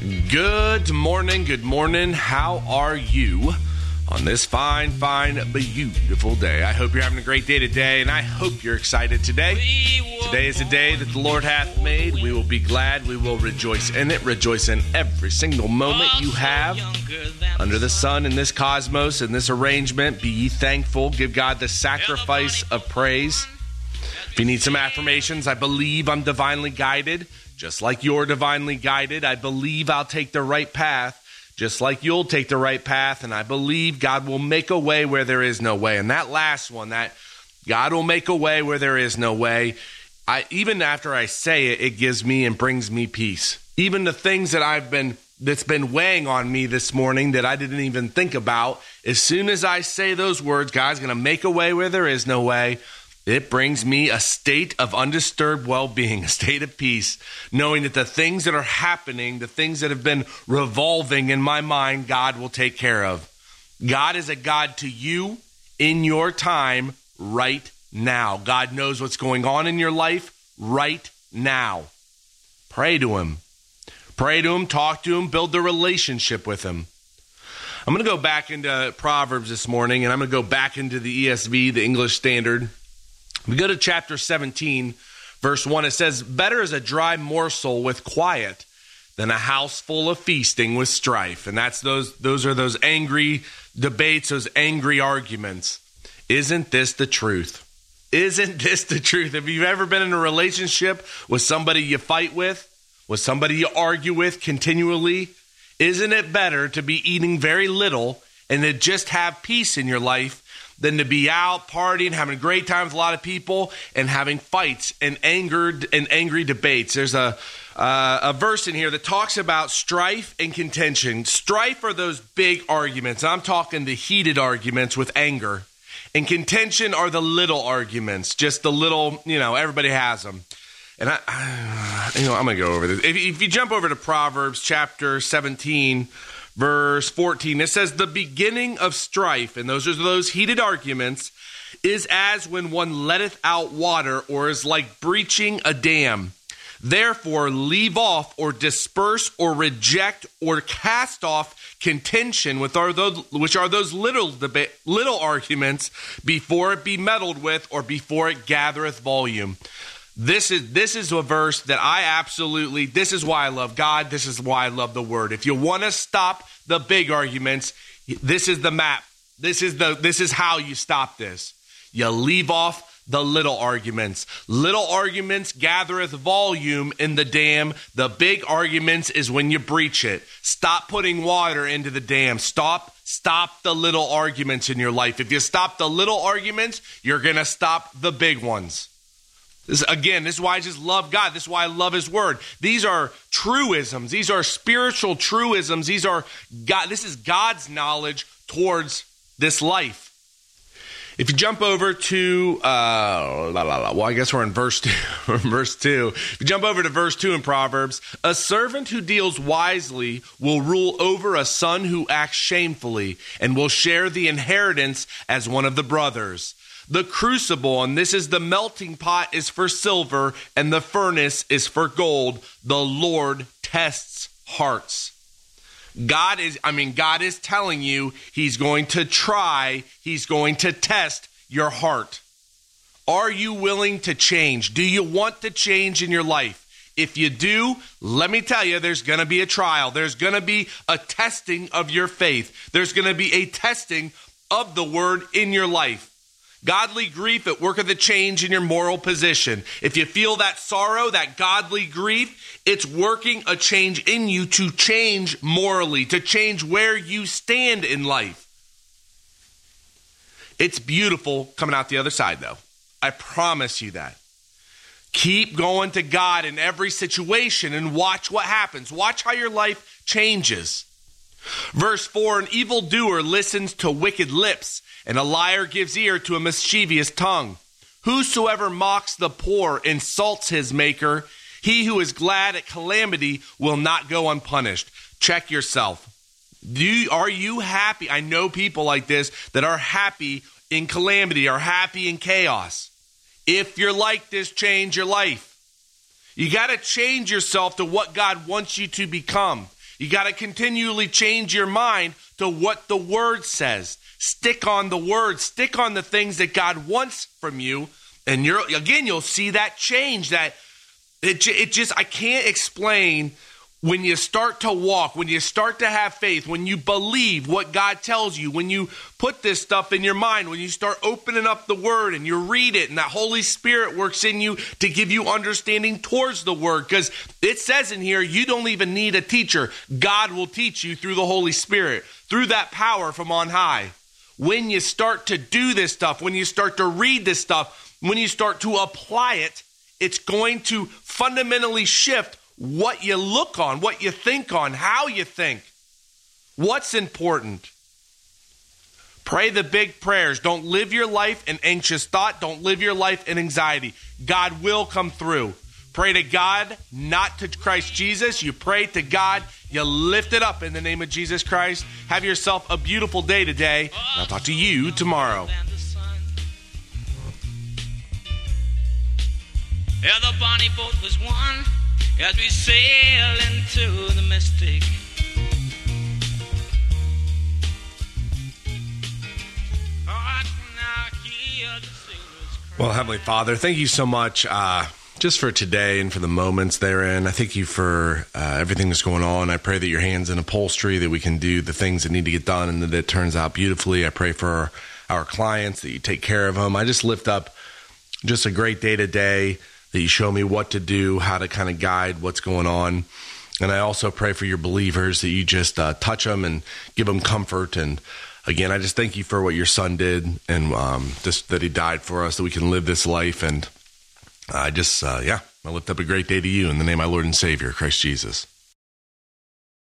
Good morning, good morning. How are you on this fine, fine, beautiful day? I hope you're having a great day today, and I hope you're excited today. Today is a day that the Lord hath made. We will be glad, we will rejoice in it, rejoice in every single moment you have under the sun in this cosmos, in this arrangement. Be ye thankful, give God the sacrifice of praise. If you need some affirmations, I believe I'm divinely guided. Just like you're divinely guided, I believe I'll take the right path. Just like you'll take the right path, and I believe God will make a way where there is no way. And that last one, that God will make a way where there is no way, I even after I say it, it gives me and brings me peace. Even the things that I've been that's been weighing on me this morning that I didn't even think about, as soon as I say those words, God's going to make a way where there is no way. It brings me a state of undisturbed well being, a state of peace, knowing that the things that are happening, the things that have been revolving in my mind, God will take care of. God is a God to you in your time right now. God knows what's going on in your life right now. Pray to Him. Pray to Him, talk to Him, build the relationship with Him. I'm going to go back into Proverbs this morning, and I'm going to go back into the ESV, the English Standard. We go to chapter 17, verse 1. It says, Better is a dry morsel with quiet than a house full of feasting with strife. And that's those those are those angry debates, those angry arguments. Isn't this the truth? Isn't this the truth? If you've ever been in a relationship with somebody you fight with, with somebody you argue with continually? Isn't it better to be eating very little and to just have peace in your life than to be out partying, having a great time with a lot of people, and having fights and angered and angry debates. There's a uh, a verse in here that talks about strife and contention. Strife are those big arguments. I'm talking the heated arguments with anger, and contention are the little arguments, just the little. You know, everybody has them. And I, I you know, I'm gonna go over this. If, if you jump over to Proverbs chapter 17 verse 14. It says, The beginning of strife, and those are those heated arguments, is as when one letteth out water, or is like breaching a dam. Therefore, leave off, or disperse, or reject, or cast off contention, with are those, which are those little little arguments, before it be meddled with, or before it gathereth volume. This is this is a verse that I absolutely this is why I love God, this is why I love the word. If you want to stop the big arguments, this is the map. This is the this is how you stop this. You leave off the little arguments. Little arguments gathereth volume in the dam. The big arguments is when you breach it. Stop putting water into the dam. Stop stop the little arguments in your life. If you stop the little arguments, you're going to stop the big ones. This, again, this is why I just love God. This is why I love His Word. These are truisms. These are spiritual truisms. These are God. This is God's knowledge towards this life. If you jump over to, uh, la, la, la, well, I guess we're in verse two. verse two. If you jump over to verse two in Proverbs, a servant who deals wisely will rule over a son who acts shamefully, and will share the inheritance as one of the brothers. The crucible, and this is the melting pot, is for silver, and the furnace is for gold. The Lord tests hearts. God is, I mean, God is telling you He's going to try, He's going to test your heart. Are you willing to change? Do you want to change in your life? If you do, let me tell you, there's going to be a trial. There's going to be a testing of your faith. There's going to be a testing of the word in your life. Godly grief, it worketh a change in your moral position. If you feel that sorrow, that godly grief, it's working a change in you to change morally, to change where you stand in life. It's beautiful coming out the other side, though. I promise you that. Keep going to God in every situation and watch what happens. Watch how your life changes. Verse 4 An evildoer listens to wicked lips and a liar gives ear to a mischievous tongue. Whosoever mocks the poor insults his maker. He who is glad at calamity will not go unpunished. Check yourself. Do you, are you happy? I know people like this that are happy in calamity, are happy in chaos. If you're like this, change your life. You got to change yourself to what God wants you to become. You got to continually change your mind to what the word says. Stick on the word, stick on the things that God wants from you. And you're again, you'll see that change that it, it just, I can't explain when you start to walk, when you start to have faith, when you believe what God tells you, when you put this stuff in your mind, when you start opening up the Word and you read it, and that Holy Spirit works in you to give you understanding towards the Word. Because it says in here, you don't even need a teacher. God will teach you through the Holy Spirit, through that power from on high. When you start to do this stuff, when you start to read this stuff, when you start to apply it, it's going to fundamentally shift what you look on, what you think on, how you think. What's important? Pray the big prayers. Don't live your life in anxious thought. Don't live your life in anxiety. God will come through. Pray to God, not to Christ Jesus. You pray to God. You lift it up in the name of Jesus Christ. Have yourself a beautiful day today. I'll talk to you tomorrow. Yeah, the bonnie boat was one as we sail into the mystic. Well, Heavenly Father, thank you so much uh, just for today and for the moments therein. I thank you for uh, everything that's going on. I pray that your hands in upholstery, that we can do the things that need to get done and that it turns out beautifully. I pray for our, our clients that you take care of them. I just lift up just a great day to day that you show me what to do, how to kind of guide what's going on. And I also pray for your believers that you just uh, touch them and give them comfort. And again, I just thank you for what your son did and um, just that he died for us, that we can live this life. And I just, uh, yeah, I lift up a great day to you in the name of my Lord and Savior, Christ Jesus.